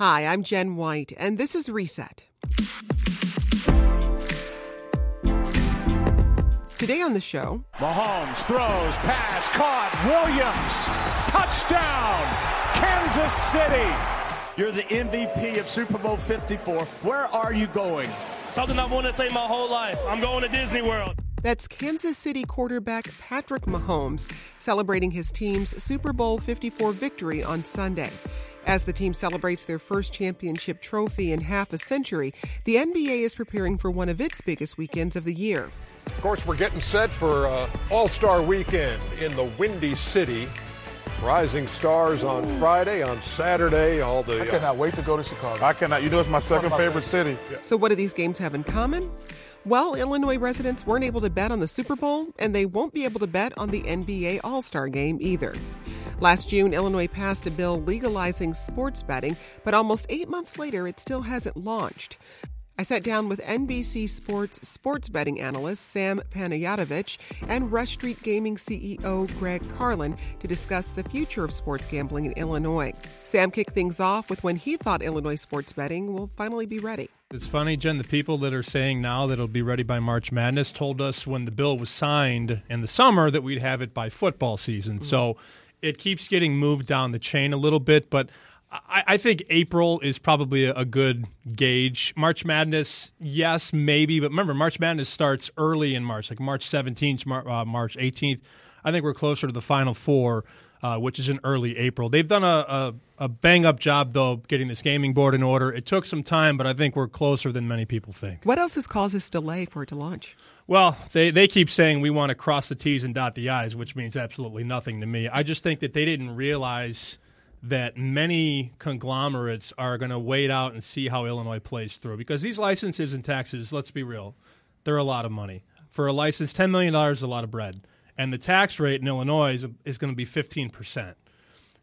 Hi, I'm Jen White, and this is Reset. Today on the show, Mahomes throws, pass, caught, Williams, touchdown, Kansas City. You're the MVP of Super Bowl 54. Where are you going? Something I've wanted to say my whole life. I'm going to Disney World. That's Kansas City quarterback Patrick Mahomes celebrating his team's Super Bowl 54 victory on Sunday. As the team celebrates their first championship trophy in half a century, the NBA is preparing for one of its biggest weekends of the year. Of course, we're getting set for uh, All Star Weekend in the Windy City. Rising stars on Friday, on Saturday, all the. I cannot wait to go to Chicago. I cannot. You know, it's my second favorite city. So, what do these games have in common? Well, Illinois residents weren't able to bet on the Super Bowl, and they won't be able to bet on the NBA All Star game either. Last June, Illinois passed a bill legalizing sports betting, but almost eight months later, it still hasn't launched. I sat down with NBC Sports sports betting analyst Sam Panayotovich and Rush Street Gaming CEO Greg Carlin to discuss the future of sports gambling in Illinois. Sam kicked things off with when he thought Illinois sports betting will finally be ready. It's funny, Jen, the people that are saying now that it'll be ready by March Madness told us when the bill was signed in the summer that we'd have it by football season. Mm-hmm. So it keeps getting moved down the chain a little bit, but I, I think April is probably a, a, good gauge. March Madness, yes, maybe, but remember, March Madness starts early in March, like March 17th, uh, March 18th. I think we're closer to the Final Four, uh, which is in early April. They've done a, a, a bang up job, though, getting this gaming board in order. It took some time, but I think we're closer than many people think. What else has caused this delay for it to launch? Well, they, they keep saying we want to cross the T's and dot the I's, which means absolutely nothing to me. I just think that they didn't realize that many conglomerates are going to wait out and see how Illinois plays through because these licenses and taxes, let's be real, they're a lot of money. For a license, $10 million is a lot of bread. And the tax rate in Illinois is, is going to be 15%,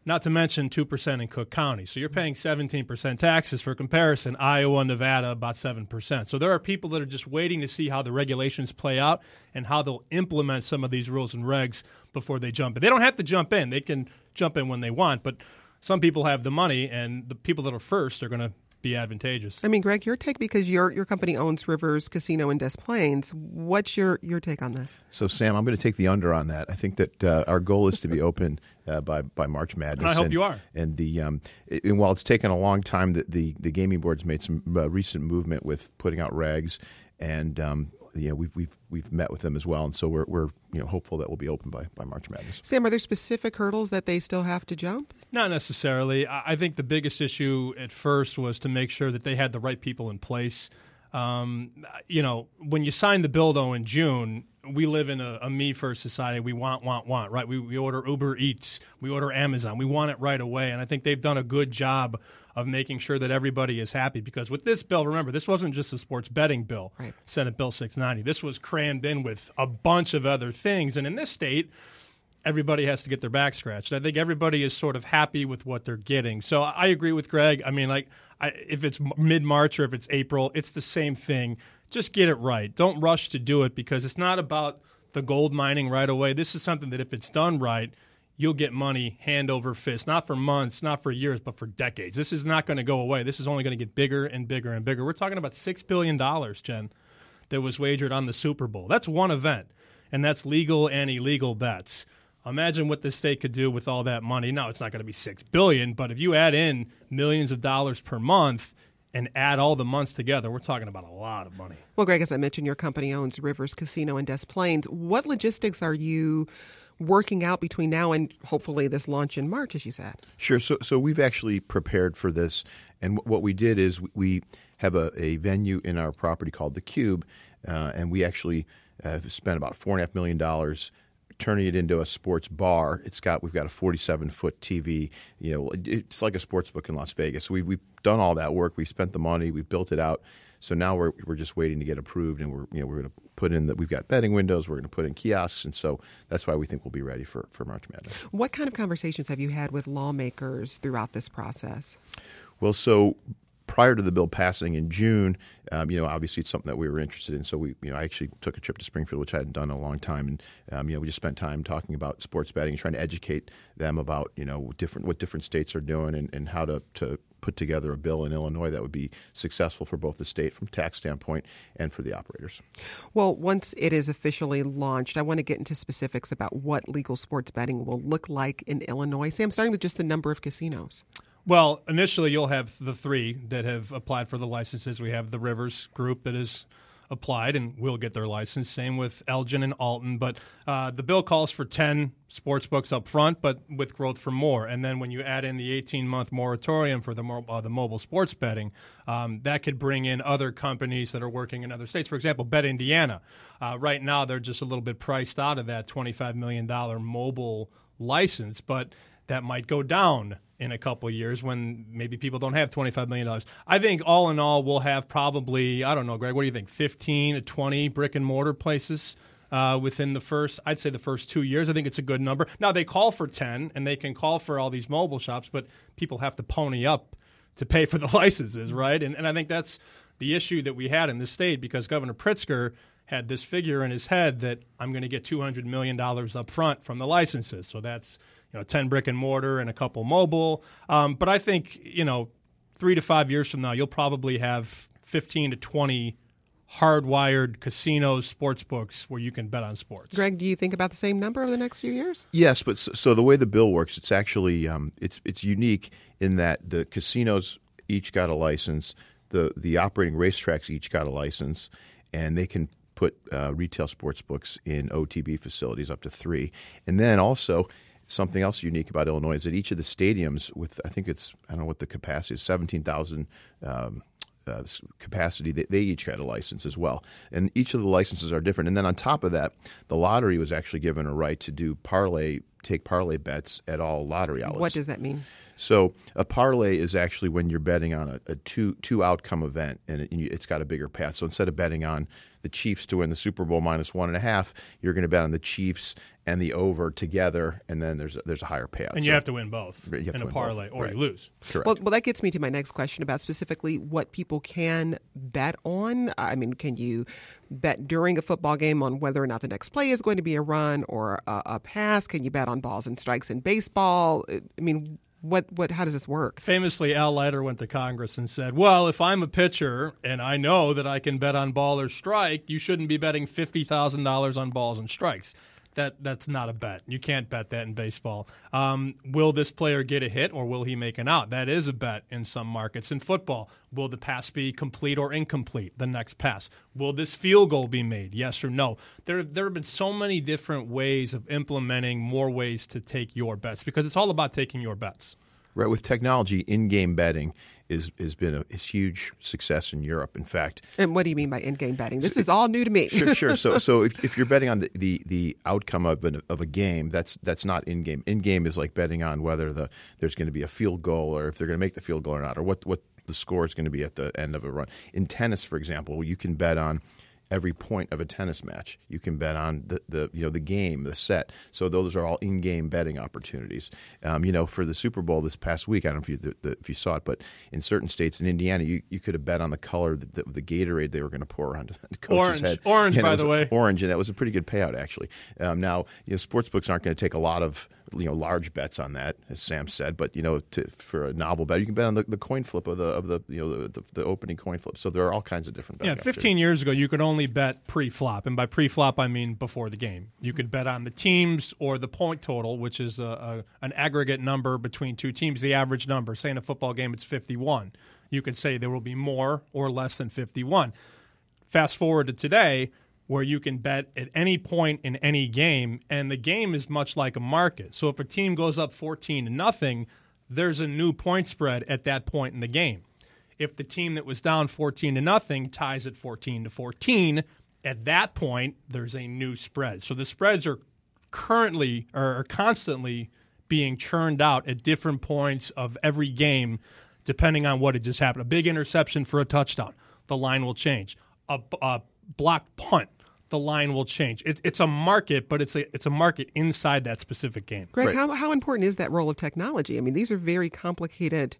not to mention 2% in Cook County. So you're paying 17% taxes. For comparison, Iowa Nevada, about 7%. So there are people that are just waiting to see how the regulations play out and how they'll implement some of these rules and regs before they jump in. They don't have to jump in, they can jump in when they want. But some people have the money, and the people that are first are going to be advantageous. I mean, Greg, your take because your your company owns Rivers Casino in Des Plaines. What's your your take on this? So, Sam, I'm going to take the under on that. I think that uh, our goal is to be open uh, by by March Madness. And I hope and, you are. And the um, it, and while it's taken a long time, that the the gaming board's made some uh, recent movement with putting out regs and um, you know, we've we've we've met with them as well, and so we're we're you know hopeful that we'll be open by by March Madness. Sam, are there specific hurdles that they still have to jump? Not necessarily. I think the biggest issue at first was to make sure that they had the right people in place. Um, you know, when you sign the bill though in June, we live in a, a, me first society. We want, want, want, right? We, we order Uber Eats, we order Amazon. We want it right away. And I think they've done a good job of making sure that everybody is happy. Because with this bill, remember, this wasn't just a sports betting bill, right. Senate Bill 690. This was crammed in with a bunch of other things. And in this state, everybody has to get their back scratched. I think everybody is sort of happy with what they're getting. So I agree with Greg. I mean, like, I, if it's mid March or if it's April, it's the same thing. Just get it right. Don't rush to do it because it's not about the gold mining right away. This is something that if it's done right, you'll get money hand over fist, not for months, not for years, but for decades. This is not going to go away. This is only going to get bigger and bigger and bigger. We're talking about $6 billion, Jen, that was wagered on the Super Bowl. That's one event, and that's legal and illegal bets. Imagine what the state could do with all that money. Now, it's not going to be 6 billion, but if you add in millions of dollars per month, and add all the months together, we're talking about a lot of money. Well, Greg, as I mentioned, your company owns Rivers Casino in Des Plaines. What logistics are you working out between now and hopefully this launch in March, as you said? Sure. So, so we've actually prepared for this, and what we did is we have a, a venue in our property called the Cube, uh, and we actually uh, spent about four and a half million dollars turning it into a sports bar. It's got we've got a 47 foot TV. You know, it's like a sports book in Las Vegas. we, we've done all that work. We've spent the money. We've built it out. So now we're we're just waiting to get approved, and we're you know we're going to put in that we've got betting windows. We're going to put in kiosks, and so that's why we think we'll be ready for for March Madness. What kind of conversations have you had with lawmakers throughout this process? Well, so prior to the bill passing in June, um, you know, obviously it's something that we were interested in. So we, you know, I actually took a trip to Springfield, which I hadn't done in a long time, and um, you know, we just spent time talking about sports betting and trying to educate them about you know different what different states are doing and, and how to to put together a bill in Illinois that would be successful for both the state from tax standpoint and for the operators. Well, once it is officially launched, I want to get into specifics about what legal sports betting will look like in Illinois. Sam, starting with just the number of casinos. Well, initially you'll have the three that have applied for the licenses. We have the Rivers group that is applied and will get their license. Same with Elgin and Alton. But uh, the bill calls for 10 sports books up front, but with growth for more. And then when you add in the 18 month moratorium for the, mo- uh, the mobile sports betting, um, that could bring in other companies that are working in other states. For example, Bet Indiana. Uh, right now, they're just a little bit priced out of that $25 million mobile license, but that might go down in a couple years when maybe people don't have $25 million. I think all in all, we'll have probably, I don't know, Greg, what do you think, 15 to 20 brick and mortar places uh, within the first, I'd say the first two years. I think it's a good number. Now, they call for 10 and they can call for all these mobile shops, but people have to pony up to pay for the licenses, right? And, and I think that's the issue that we had in the state because Governor Pritzker had this figure in his head that I'm going to get $200 million up front from the licenses. So that's you know, 10 brick and mortar and a couple mobile. Um, but I think, you know, three to five years from now, you'll probably have 15 to 20 hardwired casinos, sports books where you can bet on sports. Greg, do you think about the same number over the next few years? Yes, but so, so the way the bill works, it's actually um, it's it's unique in that the casinos each got a license, the the operating racetracks each got a license, and they can put uh, retail sports books in OTB facilities up to three, and then also something else unique about Illinois is that each of the stadiums, with I think it's I don't know what the capacity is, seventeen thousand. Um, uh, capacity, they, they, each had a license as well. And each of the licenses are different. And then on top of that, the lottery was actually given a right to do parlay, take parlay bets at all lottery outlets. What does that mean? So a parlay is actually when you're betting on a, a two two outcome event, and it, has got a bigger path. So instead of betting on the Chiefs to win the Super Bowl minus one and a half, you're going to bet on the Chiefs and the over together, and then there's a, there's a higher payout. And you have to win both in a parlay, both. or right. you lose. Correct. Well, well, that gets me to my next question about specifically what people can bet on. I mean, can you bet during a football game on whether or not the next play is going to be a run or a, a pass? Can you bet on balls and strikes in baseball? I mean, what what how does this work? Famously, Al Leiter went to Congress and said, "Well, if I'm a pitcher and I know that I can bet on ball or strike, you shouldn't be betting fifty thousand dollars on balls and strikes." That that's not a bet. You can't bet that in baseball. Um, will this player get a hit or will he make an out? That is a bet in some markets. In football, will the pass be complete or incomplete? The next pass. Will this field goal be made? Yes or no? There there have been so many different ways of implementing more ways to take your bets because it's all about taking your bets. Right, with technology, in-game betting is has been a, a, huge success in Europe. In fact, and what do you mean by in-game betting? This so, is all new to me. sure, sure. So, so if, if you're betting on the, the, the outcome of an, of a game, that's that's not in-game. In-game is like betting on whether the there's going to be a field goal or if they're going to make the field goal or not, or what what the score is going to be at the end of a run. In tennis, for example, you can bet on every point of a tennis match. You can bet on the, the you know the game, the set. So those are all in-game betting opportunities. Um, you know, for the Super Bowl this past week, I don't know if you the, the, if you saw it, but in certain states in Indiana, you, you could have bet on the color of the, the Gatorade they were going to pour onto the coach's orange, head. Orange, by the way, orange, and that was a pretty good payout actually. Um, now, you know, sports books aren't going to take a lot of you know large bets on that, as Sam said. But you know, to, for a novel bet, you can bet on the, the coin flip of the of the you know the, the, the opening coin flip. So there are all kinds of different. Bets. Yeah, 15 years ago, you could only bet pre-flop, and by pre-flop, I mean before the game. You could bet on the teams or the point total, which is a, a, an aggregate number between two teams, the average number. Say in a football game, it's 51 You could say there will be more or less than 51. Fast forward to today, where you can bet at any point in any game, and the game is much like a market. So if a team goes up 14 to nothing, there's a new point spread at that point in the game. If the team that was down 14 to nothing ties at 14 to 14, at that point there's a new spread. So the spreads are currently or are constantly being churned out at different points of every game depending on what had just happened. A big interception for a touchdown, the line will change. A, a blocked punt, the line will change. It, it's a market, but it's a it's a market inside that specific game. Greg, right. how how important is that role of technology? I mean, these are very complicated.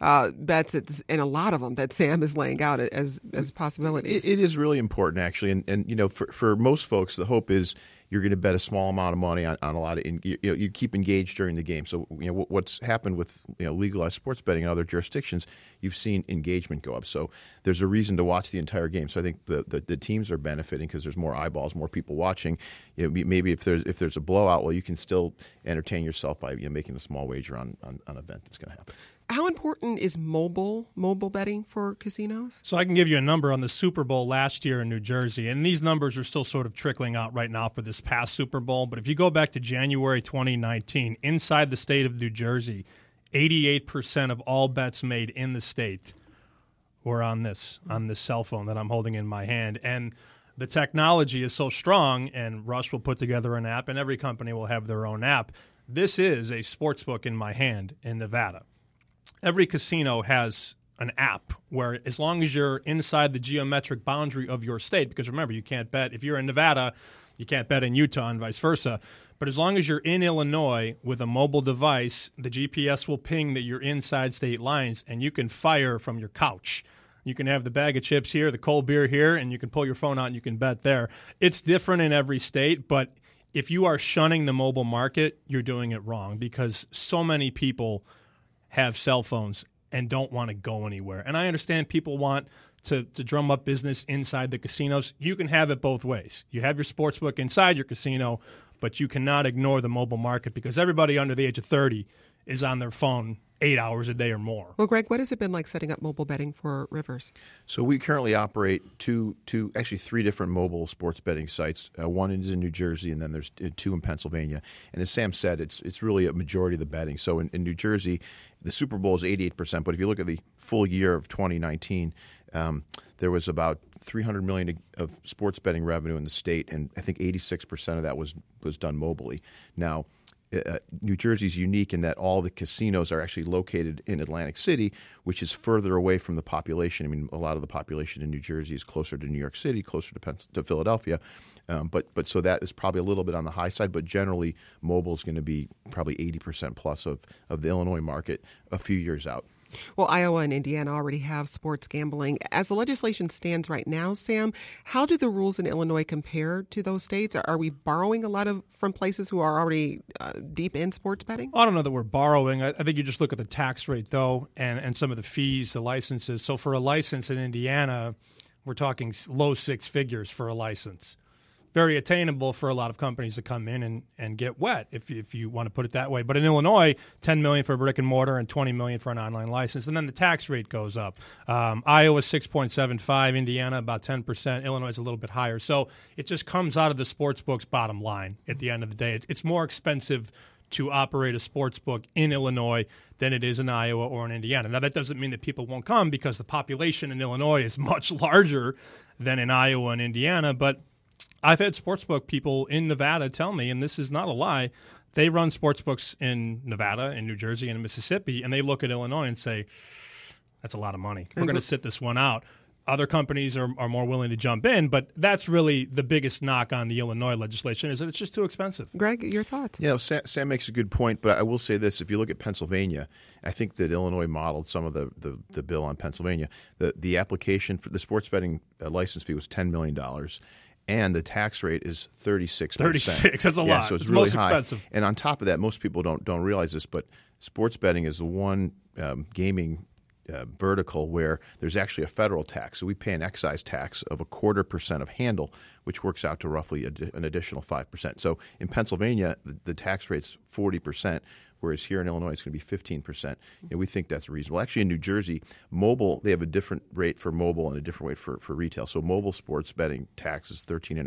Uh, bets and a lot of them that Sam is laying out as as possibilities. it, it is really important, actually, and and you know, for for most folks, the hope is you're going to bet a small amount of money on, on a lot of in, you, you, keep engaged during the game. So you know what's happened with you know legalized sports betting in other jurisdictions, you've seen engagement go up. So there's a reason to watch the entire game. So I think the the, the teams are benefiting because there's more eyeballs, more people watching. You know, maybe if there's if there's a blowout, well, you can still entertain yourself by you know, making a small wager on, on, on an event that's going to happen. How important is mobile mobile betting for casinos? So I can give you a number on the Super Bowl last year in New Jersey, and these numbers are still sort of trickling out right now for this past Super Bowl. But if you go back to January 2019, inside the state of New Jersey, 88% of all bets made in the state were on this on this cell phone that I'm holding in my hand, and the technology is so strong. And Rush will put together an app, and every company will have their own app. This is a sports book in my hand in Nevada every casino has an app where as long as you're inside the geometric boundary of your state because remember you can't bet if you're in Nevada you can't bet in Utah and vice versa. But as long as you're in Illinois with a mobile device the GPS will ping that you're inside state lines and you can fire from your couch. You can have the bag of chips here the cold beer here and you can pull your phone out and you can bet there. It's different in every state but if you are shunning the mobile market you're doing it wrong because so many people have cell phones and don't want to go anywhere. And I understand people want to, to drum up business inside the casinos. You can have it both ways. You have your sports book inside your casino, but you cannot ignore the mobile market because everybody under the age of 30 is on their phone eight hours a day or more. Well, Greg, what has it been like setting up mobile betting for Rivers? So we currently operate two, two, actually three different mobile sports betting sites. Uh, one is in New Jersey, and then there's uh, two in Pennsylvania. And as Sam said, it's it's really a majority of the betting. So in, in New Jersey, the Super Bowl is 88 percent. But if you look at the full year of 2019. Um, there was about 300 million of sports betting revenue in the state, and I think 86 percent of that was was done mobily. Now, uh, New Jersey is unique in that all the casinos are actually located in Atlantic City, which is further away from the population. I mean, a lot of the population in New Jersey is closer to New York City, closer to, Pens- to Philadelphia. Um, but but so that is probably a little bit on the high side. But generally, mobile is going to be probably 80 percent plus of, of the Illinois market a few years out. Well, Iowa and Indiana already have sports gambling. As the legislation stands right now, Sam, how do the rules in Illinois compare to those states? Are, we borrowing a lot of from places who are already uh, deep in sports betting? I don't know that we're borrowing. I, I think you just look at the tax rate, though, and, and some of the fees, the licenses. So for a license in Indiana, we're talking low six figures for a license very attainable for a lot of companies to come in and, and get wet, if, if you want to put it that way. But in Illinois, 10 million for a brick and mortar and 20 million for an online license, and then the tax rate goes up. Um, Iowa 6.75, Indiana about 10 percent, Illinois is a little bit higher. So it just comes out of the sports book's bottom line. At the end of the day, it's more expensive to operate a sports book in Illinois than it is in Iowa or in Indiana. Now that doesn't mean that people won't come because the population in Illinois is much larger than in Iowa and Indiana, but I've had sportsbook people in Nevada tell me, and this is not a lie, they run sportsbooks in Nevada, in New Jersey, and Mississippi, and they look at Illinois and say, that's a lot of money. We're going to sit this one out. Other companies are, are more willing to jump in, but that's really the biggest knock on the Illinois legislation is that it's just too expensive. Greg, your thoughts? Yeah, Sam, Sam makes a good point, but I will say this: if you look at Pennsylvania, I think that Illinois modeled some of the, the, the bill on Pennsylvania. The the application for the sports betting uh, license fee was ten million dollars, and the tax rate is 36 36 that's a yeah, lot. so it's, it's really most high. expensive. and on top of that most people don't don't realize this but sports betting is the one um, gaming uh, vertical where there's actually a federal tax so we pay an excise tax of a quarter percent of handle which works out to roughly an additional 5% so in pennsylvania the, the tax rate's 40% whereas here in Illinois it's going to be 15%. And we think that's reasonable. Actually, in New Jersey, mobile they have a different rate for mobile and a different rate for, for retail. So mobile sports betting tax is 13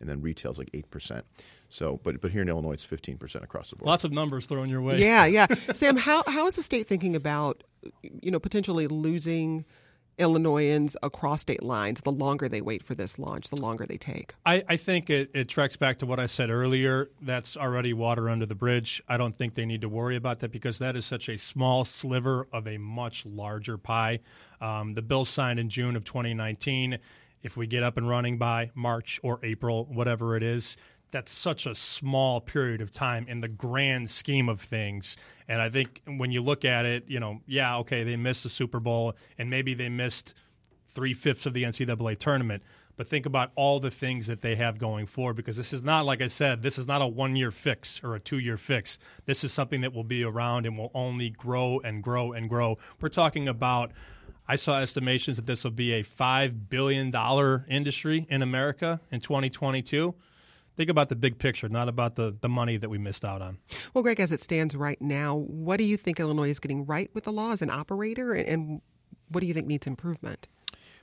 and a half, and then retail is like eight percent. So, but but here in Illinois, it's 15 percent across the board. Lots of numbers thrown your way. Yeah, yeah. Sam, how how is the state thinking about you know potentially losing? Illinoisans across state lines, the longer they wait for this launch, the longer they take. I, I think it, it tracks back to what I said earlier. That's already water under the bridge. I don't think they need to worry about that because that is such a small sliver of a much larger pie. Um, the bill signed in June of 2019. If we get up and running by March or April, whatever it is, that's such a small period of time in the grand scheme of things. And I think when you look at it, you know, yeah, okay, they missed the Super Bowl and maybe they missed three fifths of the NCAA tournament. But think about all the things that they have going forward because this is not, like I said, this is not a one year fix or a two year fix. This is something that will be around and will only grow and grow and grow. We're talking about, I saw estimations that this will be a $5 billion industry in America in 2022 think about the big picture, not about the, the money that we missed out on. Well, Greg, as it stands right now, what do you think Illinois is getting right with the law as an operator, and, and what do you think needs improvement?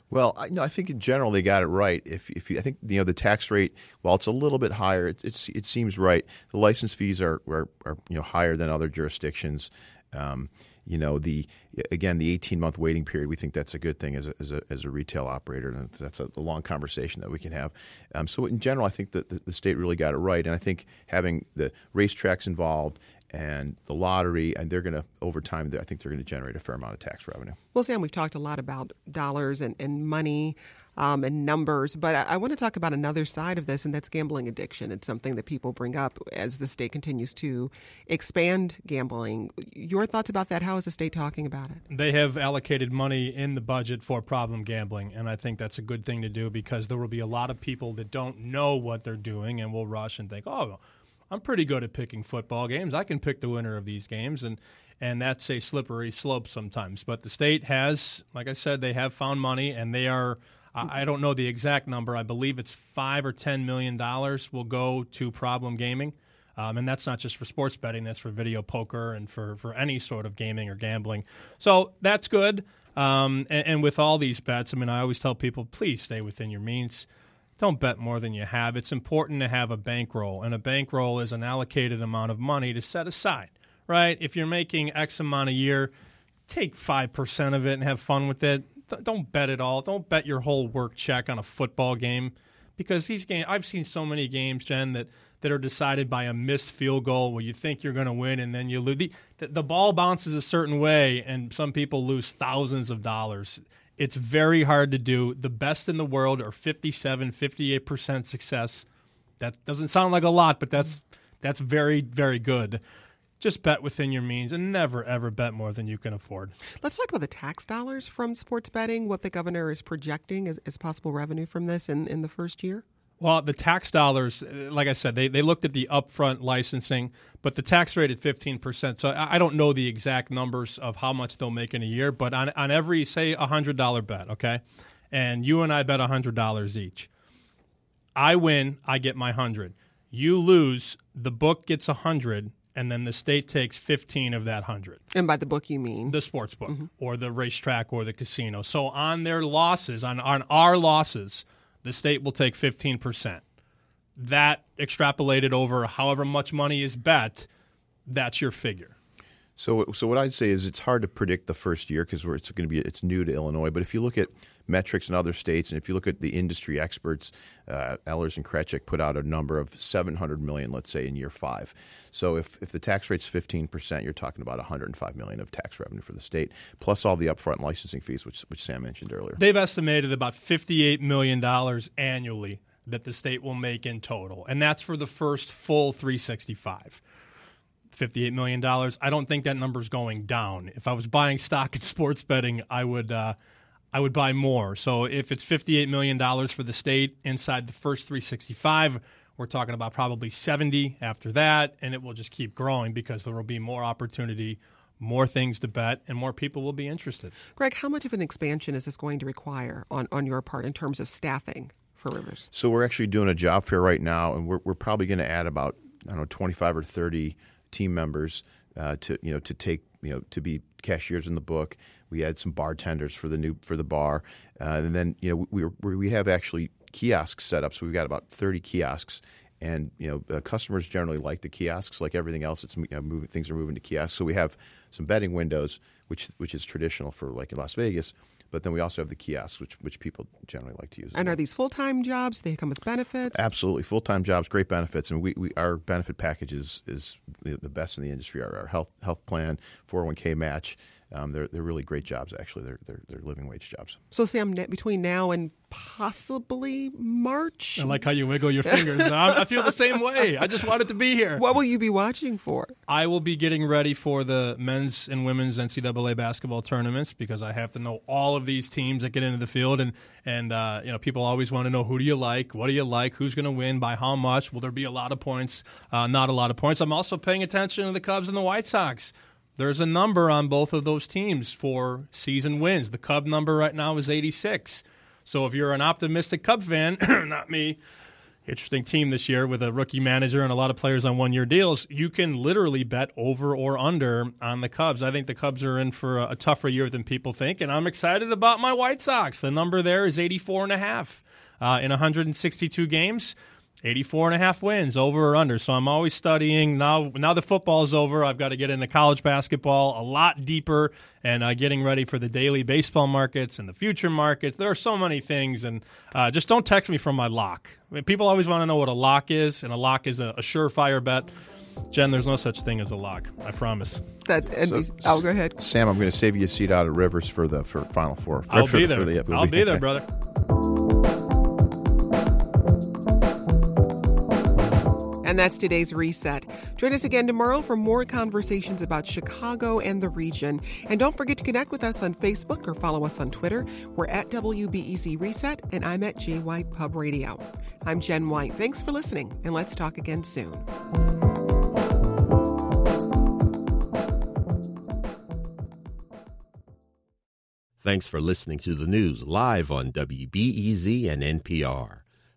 Well, I, no, I think in general they got it right. If, if you, I think you know the tax rate, while it's a little bit higher, it, it's it seems right. The license fees are, are, are you know higher than other jurisdictions. Um, you know the again the 18 month waiting period we think that's a good thing as a, as a, as a retail operator and that's a, long conversation that we can have. Um, so in general i think that the, the, state really got it right and i think having the racetracks involved and the lottery and they're going to over time i think they're going to generate a fair amount of tax revenue. Well sam we've talked a lot about dollars and, and money um, and numbers. But I, I, want to talk about another side of this, and that's gambling addiction. It's something that people bring up as the state continues to expand gambling. Your thoughts about that? How is the state talking about it? They have allocated money in the budget for problem gambling, and I think that's a good thing to do because there will be a lot of people that don't know what they're doing and will rush and think, oh, I'm pretty good at picking football games. I can pick the winner of these games. And and that's a slippery slope sometimes. But the state has, like I said, they have found money, and they are I don't know the exact number. I believe it's five or ten million dollars will go to problem gaming. Um, and that's not just for sports betting, that's for video poker and for, for any sort of gaming or gambling. So that's good. Um, and, and, with all these bets, I mean, I always tell people, please stay within your means. Don't bet more than you have. It's important to have a bankroll, and a bankroll is an allocated amount of money to set aside, right? If you're making X amount a year, take 5% of it and have fun with it don't bet it all. Don't bet your whole work check on a football game because these games I've seen so many games, Jen, that that are decided by a missed field goal where you think you're going to win and then you lose. The, the ball bounces a certain way and some people lose thousands of dollars. It's very hard to do. The best in the world are 57, 58% success. That doesn't sound like a lot, but that's that's very very good just bet within your means and never ever bet more than you can afford. Let's talk about the tax dollars from sports betting, what the governor is projecting as, as possible revenue from this in, in the first year. Well, the tax dollars, uh, like I said, they, they looked at the upfront licensing, but the tax rate at 15%. So I, I don't know the exact numbers of how much they'll make in a year, but on, on every, say, a $100 bet, okay? And you and I bet $100 each. I win, I get my 100. You lose, the book gets 100 and then the state takes 15 of that 100. And by the book, you mean? The sports book mm-hmm. or the racetrack or the casino. So on their losses, on, on our losses, the state will take 15%. That extrapolated over however much money is bet, that's your figure. So, so what I'd say is it's hard to predict the first year because it's going to be it's new to Illinois. But if you look at metrics in other states, and if you look at the industry experts, uh, Eilers and Krejcik put out a number of 700 million, let's say, in year five. So if, if the tax rate's 15 percent, you're talking about 105 million of tax revenue for the state, plus all the upfront licensing fees, which which Sam mentioned earlier. They've estimated about 58 million dollars annually that the state will make in total, and that's for the first full 365. $58 million. I don't think that number's going down. If I was buying stock in sports betting, I would. Uh, I would buy more. So if it's $58 million for the state inside the first 365, we're talking about probably 70 after that, and it will just keep growing because there will be more opportunity, more things to bet, and more people will be interested. Greg, how much of an expansion is this going to require on, on your part in terms of staffing for Rivers? So we're actually doing a job fair right now, and we're, we're probably going to add about, I don't know, 25 or 30 team members uh, to you know to take you know to be cashiers in the book. We had some bartenders for the new for the bar, uh, and then you know we we we have actually kiosks set up. So we've got about thirty kiosks. And you know, uh, customers generally like the kiosks. Like everything else, it's you know, moving, things are moving to kiosks. So we have some betting windows, which which is traditional for like in Las Vegas. But then we also have the kiosks, which which people generally like to use. And are these full time jobs? They come with benefits. Absolutely, full time jobs, great benefits, and we, we our benefit package is is the, the best in the industry. Our, our health health plan, four hundred one k match. Um, they're they're really great jobs. Actually, they're they're, they're living wage jobs. So Sam, between now and possibly March, I like how you wiggle your fingers. I feel the same way. I just wanted to be here. What will you be watching for? I will be getting ready for the men's and women's NCAA basketball tournaments because I have to know all of these teams that get into the field, and and uh, you know people always want to know who do you like, what do you like, who's going to win, by how much, will there be a lot of points, uh, not a lot of points. I'm also paying attention to the Cubs and the White Sox. There's a number on both of those teams for season wins. The Cub number right now is 86. So if you're an optimistic Cub fan, not me, interesting team this year with a rookie manager and a lot of players on one year deals, you can literally bet over or under on the Cubs. I think the Cubs are in for a, a tougher year than people think, and I'm excited about my White Sox. The number there is 84 and a half uh, in 162 games. 84 and a half wins over or under. So I'm always studying. Now now the football is over. I've got to get into college basketball a lot deeper and uh, getting ready for the daily baseball markets and the future markets. There are so many things. And uh, just don't text me from my lock. I mean, people always want to know what a lock is, and a lock is a, a surefire bet. Jen, there's no such thing as a lock. I promise. That's so, I'll go ahead. Sam, I'm going to save you a seat out at Rivers for the for Final Four. I'll for, be there. For The, I'll be there, brother. And that's today's reset. Join us again tomorrow for more conversations about Chicago and the region. And don't forget to connect with us on Facebook or follow us on Twitter. We're at WBEZ Reset, and I'm at J White Pub Radio. I'm Jen White. Thanks for listening, and let's talk again soon. Thanks for listening to the news live on WBEZ and NPR.